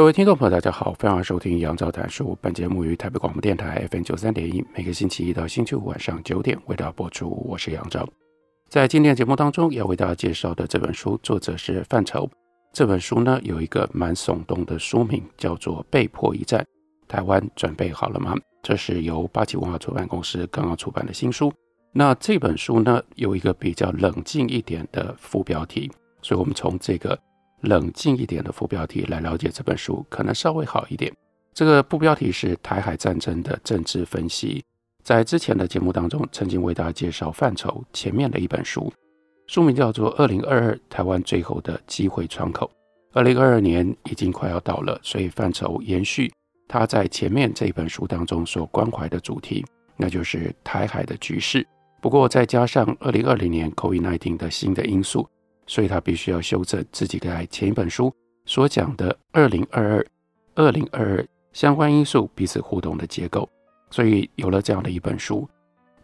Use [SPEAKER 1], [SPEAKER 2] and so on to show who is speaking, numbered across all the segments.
[SPEAKER 1] 各位听众朋友，大家好，欢迎收听杨照谈书。本节目于台北广播电台 FM 九三点一，每个星期一到星期五晚上九点为大家播出。我是杨照。在今天节目当中要为大家介绍的这本书，作者是范畴。这本书呢有一个蛮耸动的书名，叫做《被迫一战》。台湾准备好了吗？这是由八旗文化出版公司刚刚出版的新书。那这本书呢有一个比较冷静一点的副标题，所以我们从这个。冷静一点的副标题来了解这本书，可能稍微好一点。这个副标题是台海战争的政治分析。在之前的节目当中，曾经为大家介绍范畴前面的一本书，书名叫做《二零二二台湾最后的机会窗口》。二零二二年已经快要到了，所以范畴延续他在前面这本书当中所关怀的主题，那就是台海的局势。不过再加上二零二零年 COVID-19 的新的因素。所以他必须要修正自己在前一本书所讲的二零二二、二零二二相关因素彼此互动的结构。所以有了这样的一本书，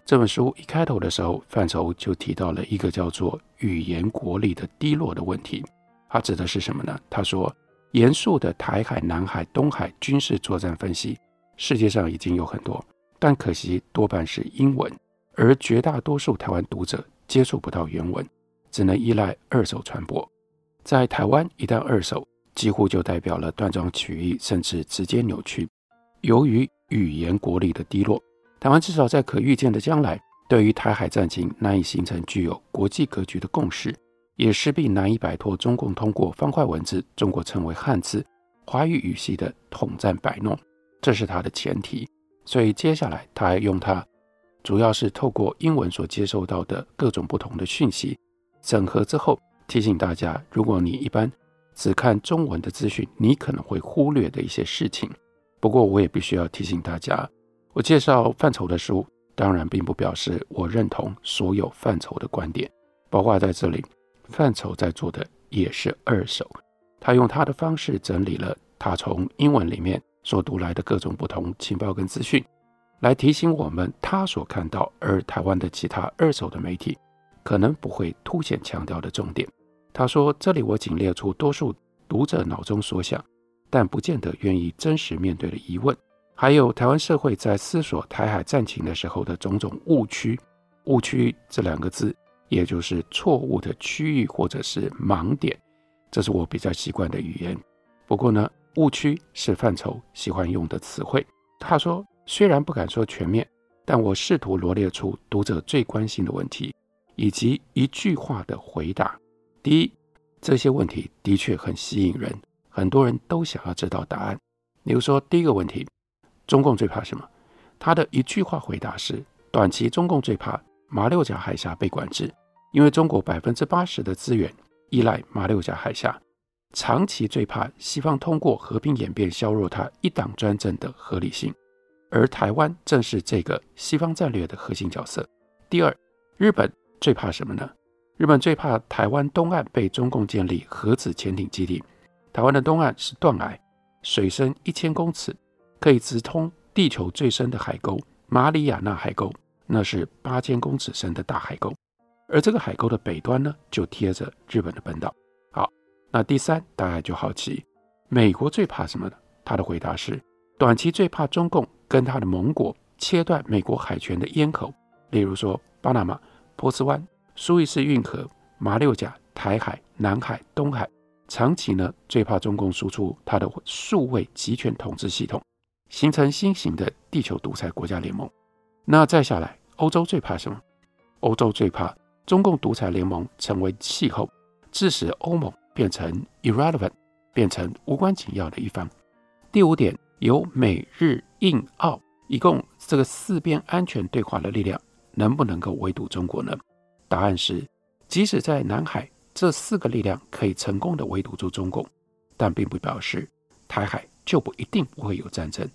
[SPEAKER 1] 这本书一开头的时候，范畴就提到了一个叫做语言国力的低落的问题。他指的是什么呢？他说，严肃的台海、南海、东海军事作战分析，世界上已经有很多，但可惜多半是英文，而绝大多数台湾读者接触不到原文。只能依赖二手传播，在台湾一旦二手，几乎就代表了断章取义，甚至直接扭曲。由于语言国力的低落，台湾至少在可预见的将来，对于台海战情难以形成具有国际格局的共识，也势必难以摆脱中共通过方块文字，中国称为汉字，华语语系的统战摆弄，这是他的前提。所以接下来他还用他主要是透过英文所接受到的各种不同的讯息。整合之后，提醒大家，如果你一般只看中文的资讯，你可能会忽略的一些事情。不过，我也必须要提醒大家，我介绍范畴的书，当然并不表示我认同所有范畴的观点。包括在这里，范畴在做的也是二手，他用他的方式整理了他从英文里面所读来的各种不同情报跟资讯，来提醒我们他所看到，而台湾的其他二手的媒体。可能不会凸显强调的重点。他说：“这里我仅列出多数读者脑中所想，但不见得愿意真实面对的疑问，还有台湾社会在思索台海战情的时候的种种误区。误区这两个字，也就是错误的区域或者是盲点，这是我比较习惯的语言。不过呢，误区是范畴喜欢用的词汇。他说，虽然不敢说全面，但我试图罗列出读者最关心的问题。”以及一句话的回答。第一，这些问题的确很吸引人，很多人都想要知道答案。比如说，第一个问题，中共最怕什么？他的一句话回答是：短期中共最怕马六甲海峡被管制，因为中国百分之八十的资源依赖马六甲海峡；长期最怕西方通过和平演变削弱他一党专政的合理性，而台湾正是这个西方战略的核心角色。第二，日本。最怕什么呢？日本最怕台湾东岸被中共建立核子潜艇基地。台湾的东岸是断崖，水深一千公尺，可以直通地球最深的海沟——马里亚纳海沟，那是八千公尺深的大海沟。而这个海沟的北端呢，就贴着日本的本岛。好，那第三，大家就好奇，美国最怕什么呢？他的回答是：短期最怕中共跟他的盟国切断美国海权的咽口，例如说巴拿马。波斯湾、苏伊士运河、马六甲、台海、南海、东海，长期呢最怕中共输出它的数位集权统治系统，形成新型的地球独裁国家联盟。那再下来，欧洲最怕什么？欧洲最怕中共独裁联盟成为气候，致使欧盟变成 irrelevant，变成无关紧要的一方。第五点，由美日印澳一共这个四边安全对话的力量。能不能够围堵中国呢？答案是，即使在南海这四个力量可以成功的围堵住中共，但并不表示台海就不一定不会有战争。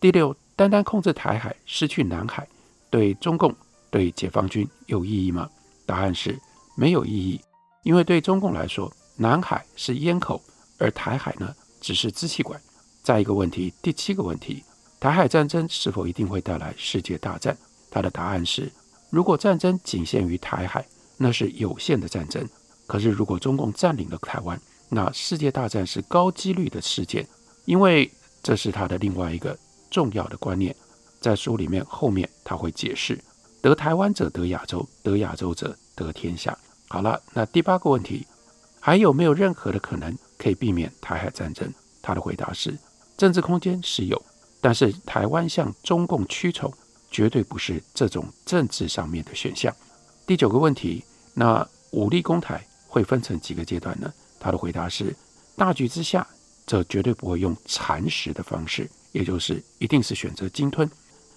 [SPEAKER 1] 第六，单单控制台海，失去南海，对中共、对解放军有意义吗？答案是没有意义，因为对中共来说，南海是咽口，而台海呢，只是支气管。再一个问题，第七个问题，台海战争是否一定会带来世界大战？他的答案是，如果战争仅限于台海，那是有限的战争。可是，如果中共占领了台湾，那世界大战是高几率的事件，因为这是他的另外一个重要的观念。在书里面后面他会解释：得台湾者得亚洲，得亚洲者得天下。好了，那第八个问题，还有没有任何的可能可以避免台海战争？他的回答是：政治空间是有，但是台湾向中共屈从，绝对不是这种政治上面的选项。第九个问题，那武力攻台？会分成几个阶段呢？他的回答是：大局之下，这绝对不会用蚕食的方式，也就是一定是选择鲸吞。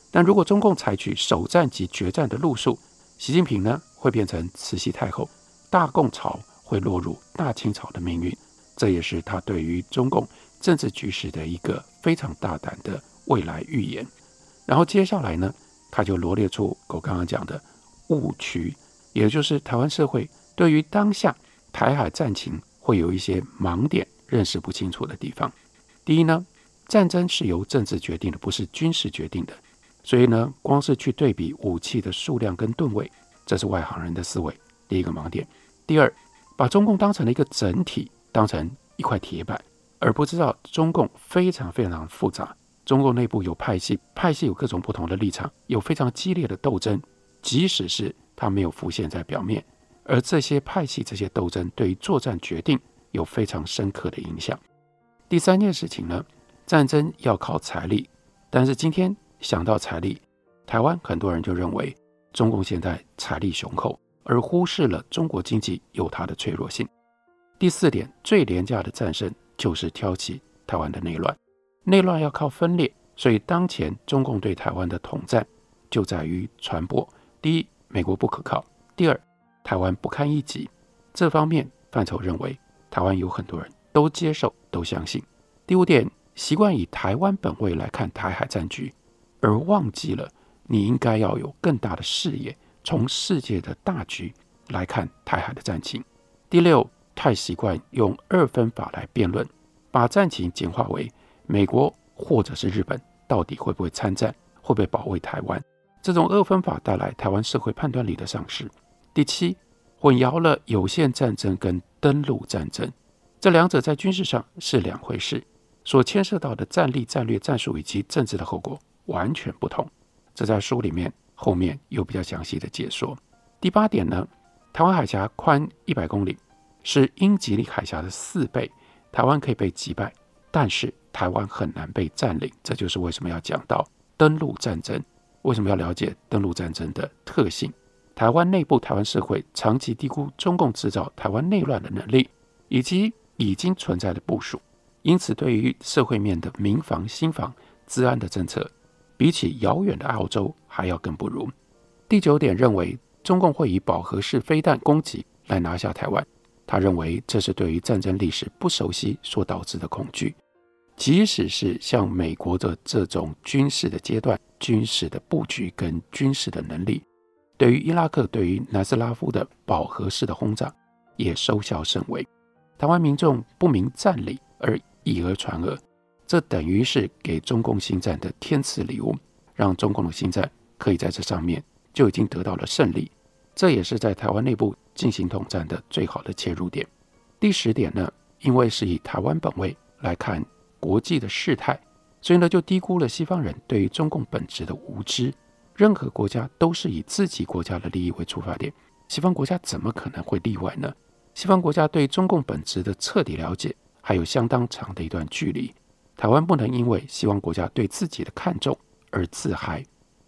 [SPEAKER 1] 但如果中共采取首战及决战的路数，习近平呢会变成慈禧太后，大共朝会落入大清朝的命运。这也是他对于中共政治局势的一个非常大胆的未来预言。然后接下来呢，他就罗列出我刚刚讲的误区，也就是台湾社会对于当下。台海战情会有一些盲点，认识不清楚的地方。第一呢，战争是由政治决定的，不是军事决定的。所以呢，光是去对比武器的数量跟吨位，这是外行人的思维。第一个盲点。第二，把中共当成了一个整体，当成一块铁板，而不知道中共非常非常复杂。中共内部有派系，派系有各种不同的立场，有非常激烈的斗争，即使是它没有浮现在表面。而这些派系、这些斗争，对于作战决定有非常深刻的影响。第三件事情呢，战争要靠财力，但是今天想到财力，台湾很多人就认为中共现在财力雄厚，而忽视了中国经济有它的脆弱性。第四点，最廉价的战胜就是挑起台湾的内乱，内乱要靠分裂，所以当前中共对台湾的统战就在于传播。第一，美国不可靠；第二，台湾不堪一击，这方面范畴认为，台湾有很多人都接受、都相信。第五点，习惯以台湾本位来看台海战局，而忘记了你应该要有更大的视野，从世界的大局来看台海的战情。第六，太习惯用二分法来辩论，把战情简化为美国或者是日本到底会不会参战，会不会保卫台湾？这种二分法带来台湾社会判断力的丧失。第七，混淆了有限战争跟登陆战争，这两者在军事上是两回事，所牵涉到的战力、战略、战术以及政治的后果完全不同。这在书里面后面有比较详细的解说。第八点呢，台湾海峡宽一百公里，是英吉利海峡的四倍，台湾可以被击败，但是台湾很难被占领。这就是为什么要讲到登陆战争，为什么要了解登陆战争的特性。台湾内部，台湾社会长期低估中共制造台湾内乱的能力，以及已经存在的部署，因此对于社会面的民防、新防、治安的政策，比起遥远的澳洲还要更不如。第九点认为，中共会以饱和式飞弹攻击来拿下台湾，他认为这是对于战争历史不熟悉所导致的恐惧，即使是像美国的这种军事的阶段、军事的布局跟军事的能力。对于伊拉克，对于南斯拉夫的饱和式的轰炸也收效甚微。台湾民众不明战理而以讹传讹，这等于是给中共心战的天赐礼物，让中共的心战可以在这上面就已经得到了胜利。这也是在台湾内部进行统战的最好的切入点。第十点呢，因为是以台湾本位来看国际的事态，所以呢就低估了西方人对于中共本质的无知。任何国家都是以自己国家的利益为出发点，西方国家怎么可能会例外呢？西方国家对中共本质的彻底了解还有相当长的一段距离。台湾不能因为西方国家对自己的看重而自嗨。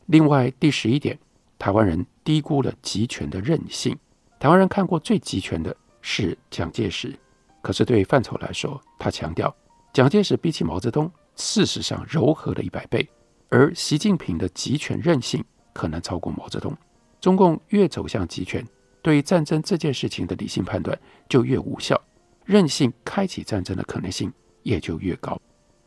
[SPEAKER 1] 另外，第十一点，台湾人低估了集权的韧性。台湾人看过最集权的是蒋介石，可是对范畴来说，他强调蒋介石比起毛泽东，事实上柔和了一百倍。而习近平的集权韧性可能超过毛泽东。中共越走向集权，对于战争这件事情的理性判断就越无效，任性开启战争的可能性也就越高。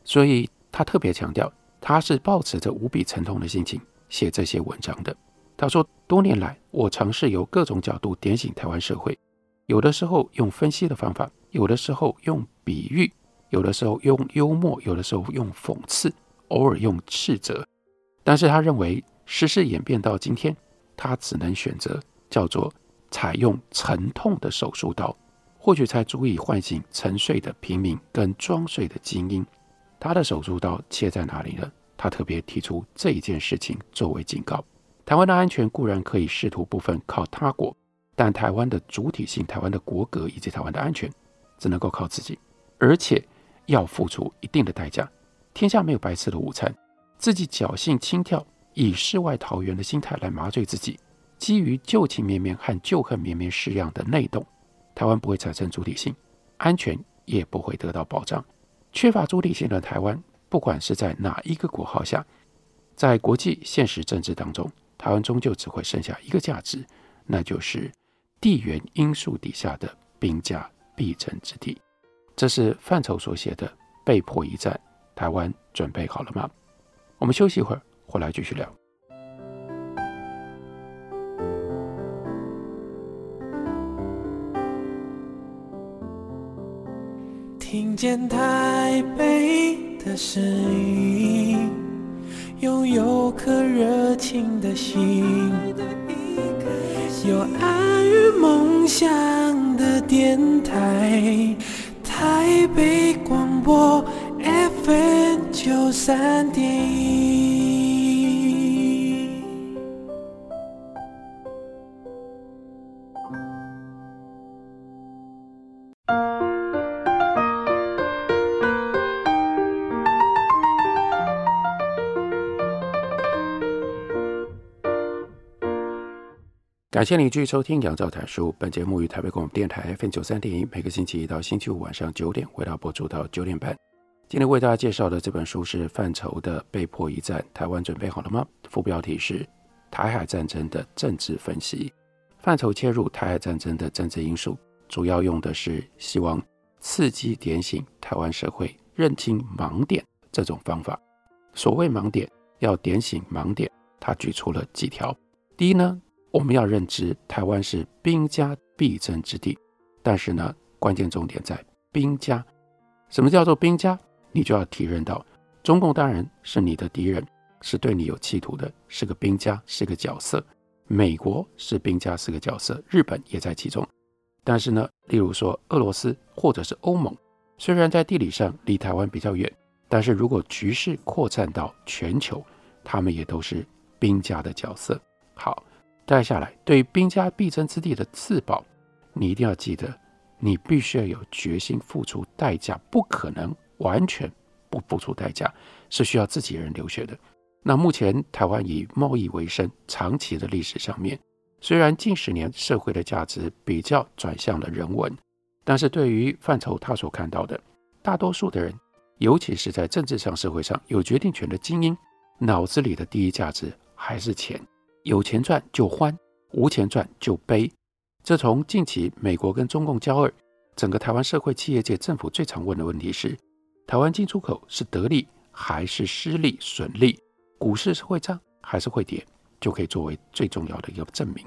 [SPEAKER 1] 所以他特别强调，他是抱持着无比沉痛的心情写这些文章的。他说，多年来我尝试由各种角度点醒台湾社会，有的时候用分析的方法，有的时候用比喻，有的时候用幽默，有的时候用讽刺，偶尔用斥责。但是他认为，时事演变到今天，他只能选择叫做采用沉痛的手术刀，或许才足以唤醒沉睡的平民跟装睡的精英。他的手术刀切在哪里呢？他特别提出这一件事情作为警告：台湾的安全固然可以试图部分靠他国，但台湾的主体性、台湾的国格以及台湾的安全，只能够靠自己，而且要付出一定的代价。天下没有白吃的午餐，自己侥幸轻佻，以世外桃源的心态来麻醉自己，基于旧情绵绵和旧恨绵绵式样的内斗，台湾不会产生主体性，安全也不会得到保障。缺乏主体性的台湾，不管是在哪一个国号下，在国际现实政治当中，台湾终究只会剩下一个价值，那就是地缘因素底下的兵家必争之地。这是范畴所写的《被迫一战》，台湾准备好了吗？我们休息一会儿，回来继续聊。
[SPEAKER 2] 听见台北的声音，拥有颗热情的心，有爱与梦想的电台，台北广播 FM 九三点一。
[SPEAKER 1] 感谢您继续收听《杨照谈书》。本节目于台北广播电台 FM 九三点一，每个星期一到星期五晚上九点，为大家播出到九点半。今天为大家介绍的这本书是范畴的《被迫一战》，台湾准备好了吗？副标题是“台海战争的政治分析”。范畴切入台海战争的政治因素，主要用的是希望刺激点醒台湾社会认清盲点这种方法。所谓盲点，要点醒盲点，他举出了几条。第一呢，我们要认知台湾是兵家必争之地，但是呢，关键重点在兵家。什么叫做兵家？你就要体认到，中共当然是你的敌人，是对你有企图的，是个兵家，是个角色。美国是兵家，是个角色，日本也在其中。但是呢，例如说俄罗斯或者是欧盟，虽然在地理上离台湾比较远，但是如果局势扩散到全球，他们也都是兵家的角色。好。接下来，对于兵家必争之地的自保，你一定要记得，你必须要有决心付出代价，不可能完全不付出代价，是需要自己人流血的。那目前台湾以贸易为生，长期的历史上面，虽然近十年社会的价值比较转向了人文，但是对于范畴他所看到的，大多数的人，尤其是在政治上、社会上有决定权的精英，脑子里的第一价值还是钱。有钱赚就欢，无钱赚就悲。这从近期美国跟中共交恶，整个台湾社会、企业界、政府最常问的问题是：台湾进出口是得利还是失利、损利？股市是会涨还是会跌？就可以作为最重要的一个证明。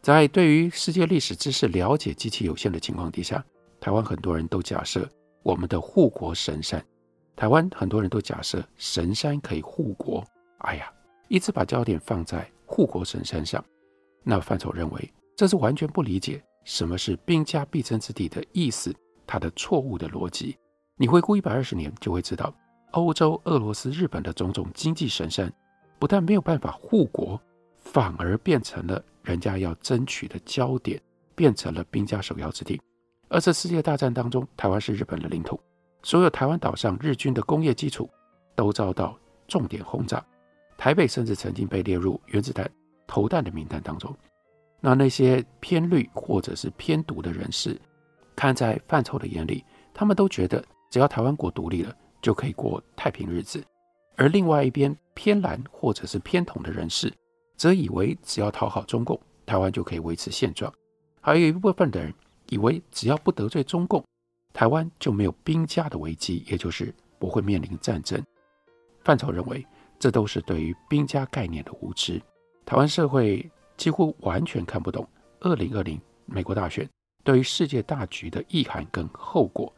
[SPEAKER 1] 在对于世界历史知识了解极其有限的情况底下，台湾很多人都假设我们的护国神山，台湾很多人都假设神山可以护国。哎呀，一直把焦点放在。护国神山上，那范畴认为这是完全不理解什么是兵家必争之地的意思，它的错误的逻辑。你回顾一百二十年，就会知道，欧洲、俄罗斯、日本的种种经济神山，不但没有办法护国，反而变成了人家要争取的焦点，变成了兵家首要之地。二次世界大战当中，台湾是日本的领土，所有台湾岛上日军的工业基础都遭到重点轰炸。台北甚至曾经被列入原子弹投弹的名单当中。那那些偏绿或者是偏独的人士，看在范畴的眼里，他们都觉得只要台湾国独立了，就可以过太平日子。而另外一边偏蓝或者是偏统的人士，则以为只要讨好中共，台湾就可以维持现状，还有一部分的人以为只要不得罪中共，台湾就没有兵家的危机，也就是不会面临战争。范畴认为，这都是对于兵家概念的无知。台湾社会几乎完全看不懂二零二零美国大选对于世界大局的意涵跟后果。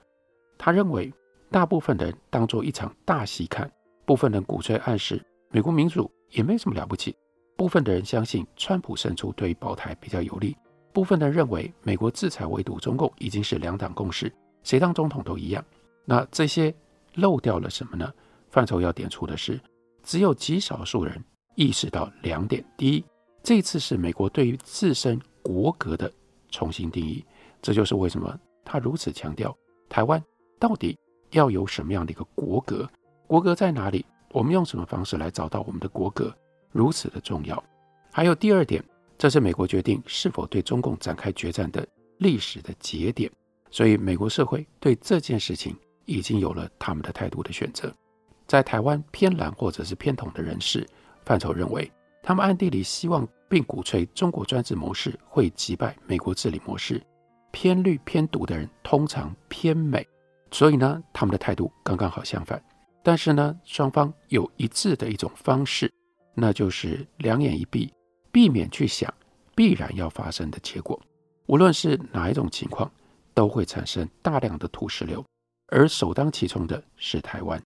[SPEAKER 1] 他认为，大部分的人当作一场大戏看，部分人鼓吹暗示美国民主也没什么了不起，部分的人相信川普胜出对于保台比较有利，部分的人认为美国制裁围堵中共已经是两党共识，谁当总统都一样。那这些漏掉了什么呢？范畴要点出的是，只有极少数人意识到两点：第一，这次是美国对于自身国格的重新定义，这就是为什么他如此强调台湾到底要有什么样的一个国格，国格在哪里？我们用什么方式来找到我们的国格，如此的重要。还有第二点，这是美国决定是否对中共展开决战的历史的节点，所以美国社会对这件事情已经有了他们的态度的选择。在台湾偏蓝或者是偏统的人士，范畴认为，他们暗地里希望并鼓吹中国专制模式会击败美国治理模式。偏绿偏独的人通常偏美，所以呢，他们的态度刚刚好相反。但是呢，双方有一致的一种方式，那就是两眼一闭，避免去想必然要发生的结果。无论是哪一种情况，都会产生大量的土石流，而首当其冲的是台湾。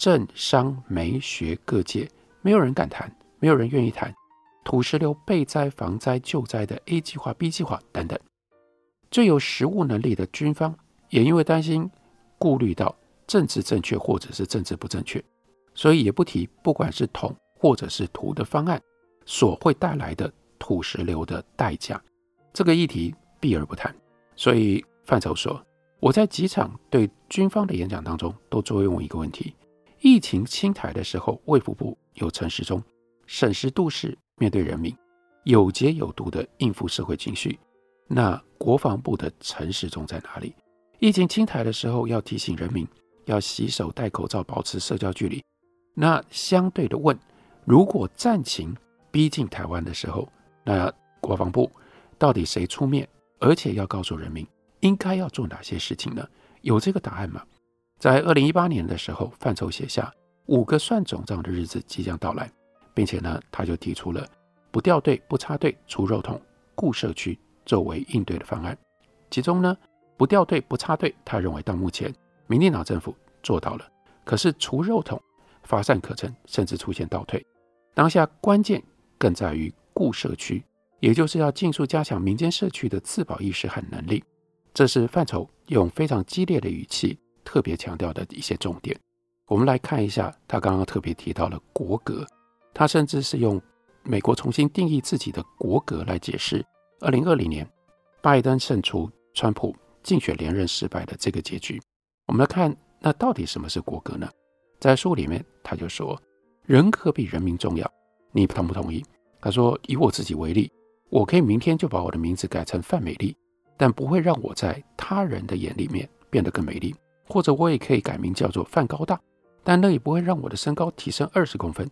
[SPEAKER 1] 政商媒学各界，没有人敢谈，没有人愿意谈土石流备灾、防灾、救灾的 A 计划、B 计划等等。最有实务能力的军方，也因为担心、顾虑到政治正确或者是政治不正确，所以也不提不管是统或者是土的方案所会带来的土石流的代价，这个议题避而不谈。所以范畴说，我在几场对军方的演讲当中，都作用一个问题。疫情侵台的时候，卫福部有陈时中审时度势面对人民，有节有度的应付社会情绪。那国防部的陈时中在哪里？疫情侵台的时候，要提醒人民要洗手、戴口罩、保持社交距离。那相对的问，如果战情逼近台湾的时候，那国防部到底谁出面？而且要告诉人民应该要做哪些事情呢？有这个答案吗？在二零一八年的时候，范畴写下五个算总账的日子即将到来，并且呢，他就提出了不掉队、不插队、除肉桶、固社区作为应对的方案。其中呢，不掉队、不插队，他认为到目前民进党政府做到了，可是除肉桶乏善可陈，甚至出现倒退。当下关键更在于固社区，也就是要尽速加强民间社区的自保意识和能力。这是范畴用非常激烈的语气。特别强调的一些重点，我们来看一下。他刚刚特别提到了国格，他甚至是用美国重新定义自己的国格来解释二零二零年拜登胜出、川普竞选连任失败的这个结局。我们来看，那到底什么是国格呢？在书里面，他就说：“人格比人民重要。”你同不同意？他说：“以我自己为例，我可以明天就把我的名字改成范美丽，但不会让我在他人的眼里面变得更美丽。”或者我也可以改名叫做范高大，但那也不会让我的身高提升二十公分。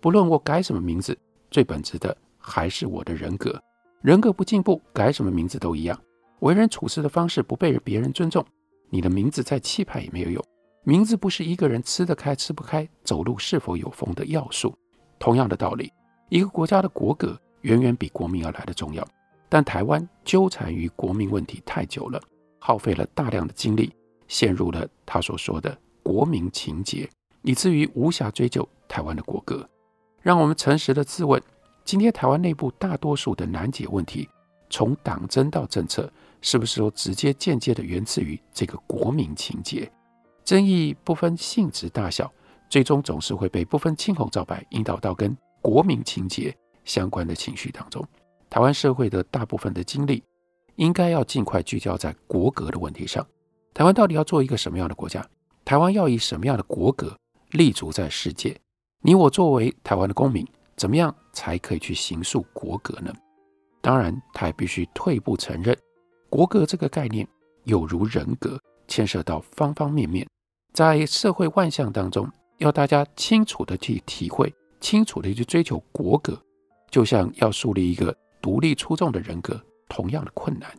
[SPEAKER 1] 不论我改什么名字，最本质的还是我的人格。人格不进步，改什么名字都一样。为人处事的方式不被别人尊重，你的名字再气派也没有用。名字不是一个人吃得开吃不开、走路是否有风的要素。同样的道理，一个国家的国格远远比国民要来的重要。但台湾纠缠于国民问题太久了，耗费了大量的精力。陷入了他所说的国民情结，以至于无暇追究台湾的国格。让我们诚实的自问：今天台湾内部大多数的难解问题，从党争到政策，是不是都直接间接的源自于这个国民情结？争议不分性质大小，最终总是会被不分青红皂白引导到跟国民情结相关的情绪当中。台湾社会的大部分的精力，应该要尽快聚焦在国格的问题上。台湾到底要做一个什么样的国家？台湾要以什么样的国格立足在世界？你我作为台湾的公民，怎么样才可以去行塑国格呢？当然，他也必须退步承认，国格这个概念有如人格，牵涉到方方面面，在社会万象当中，要大家清楚的去体会，清楚的去追求国格，就像要树立一个独立出众的人格，同样的困难。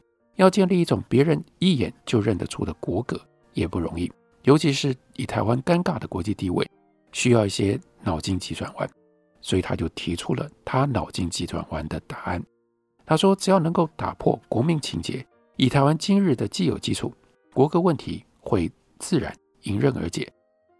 [SPEAKER 1] 要建立一种别人一眼就认得出的国格也不容易，尤其是以台湾尴尬的国际地位，需要一些脑筋急转弯。所以他就提出了他脑筋急转弯的答案。他说，只要能够打破国民情结，以台湾今日的既有基础，国格问题会自然迎刃而解。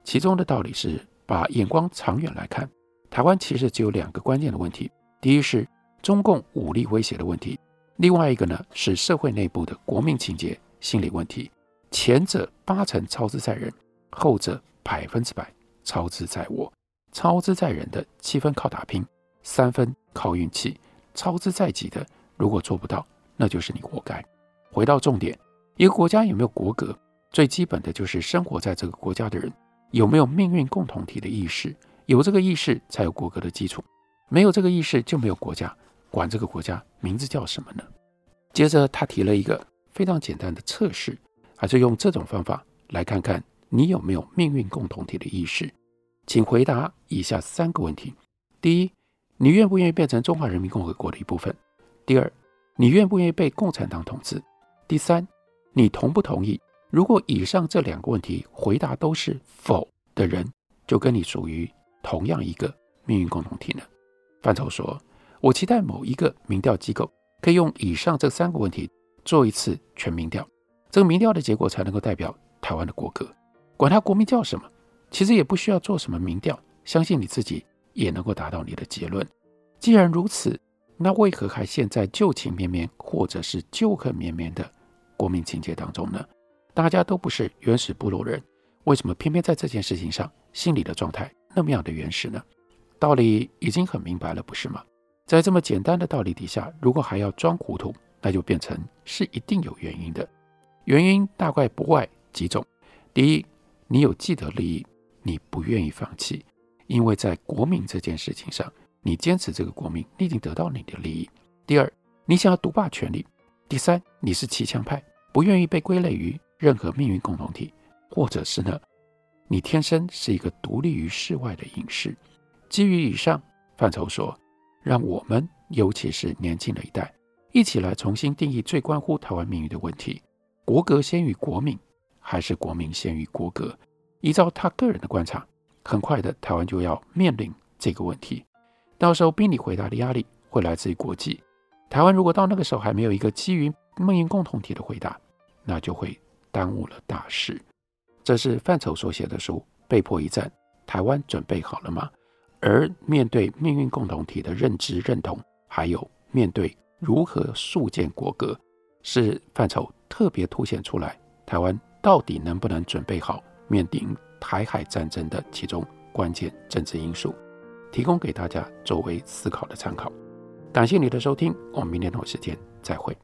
[SPEAKER 1] 其中的道理是，把眼光长远来看，台湾其实只有两个关键的问题：第一是中共武力威胁的问题，另外一个呢是社会内部的国民情结心理问题。前者八成操之在人，后者百分之百操之在我。操之在人的七分靠打拼，三分靠运气；操之在己的，如果做不到，那就是你活该。回到重点，一个国家有没有国格，最基本的就是生活在这个国家的人有没有命运共同体的意识。有这个意识，才有国格的基础；没有这个意识，就没有国家。管这个国家名字叫什么呢？接着他提了一个非常简单的测试，还是用这种方法来看看你有没有命运共同体的意识。请回答以下三个问题：第一，你愿不愿意变成中华人民共和国的一部分？第二，你愿不愿意被共产党统治？第三，你同不同意？如果以上这两个问题回答都是否的人，就跟你属于同样一个命运共同体呢？范畴说：“我期待某一个民调机构可以用以上这三个问题做一次全民调，这个民调的结果才能够代表台湾的国格，管它国名叫什么。”其实也不需要做什么民调，相信你自己也能够达到你的结论。既然如此，那为何还陷在旧情绵绵或者是旧恨绵绵的国民情结当中呢？大家都不是原始部落人，为什么偏偏在这件事情上心理的状态那么样的原始呢？道理已经很明白了，不是吗？在这么简单的道理底下，如果还要装糊涂，那就变成是一定有原因的。原因大概不外几种：第一，你有既得利益。你不愿意放弃，因为在国民这件事情上，你坚持这个国民，你已经得到你的利益。第二，你想要独霸权力；第三，你是骑墙派，不愿意被归类于任何命运共同体，或者是呢，你天生是一个独立于世外的隐士。基于以上，范畴说，让我们尤其是年轻的一代，一起来重新定义最关乎台湾命运的问题：国格先于国民，还是国民先于国格？依照他个人的观察，很快的，台湾就要面临这个问题。到时候，逼你回答的压力会来自于国际。台湾如果到那个时候还没有一个基于命运共同体的回答，那就会耽误了大事。这是范畴所写的书《被迫一战》，台湾准备好了吗？而面对命运共同体的认知认同，还有面对如何塑建国格，是范畴特别凸显出来，台湾到底能不能准备好？面临台海战争的其中关键政治因素，提供给大家作为思考的参考。感谢你的收听，我们明天同一时间再会。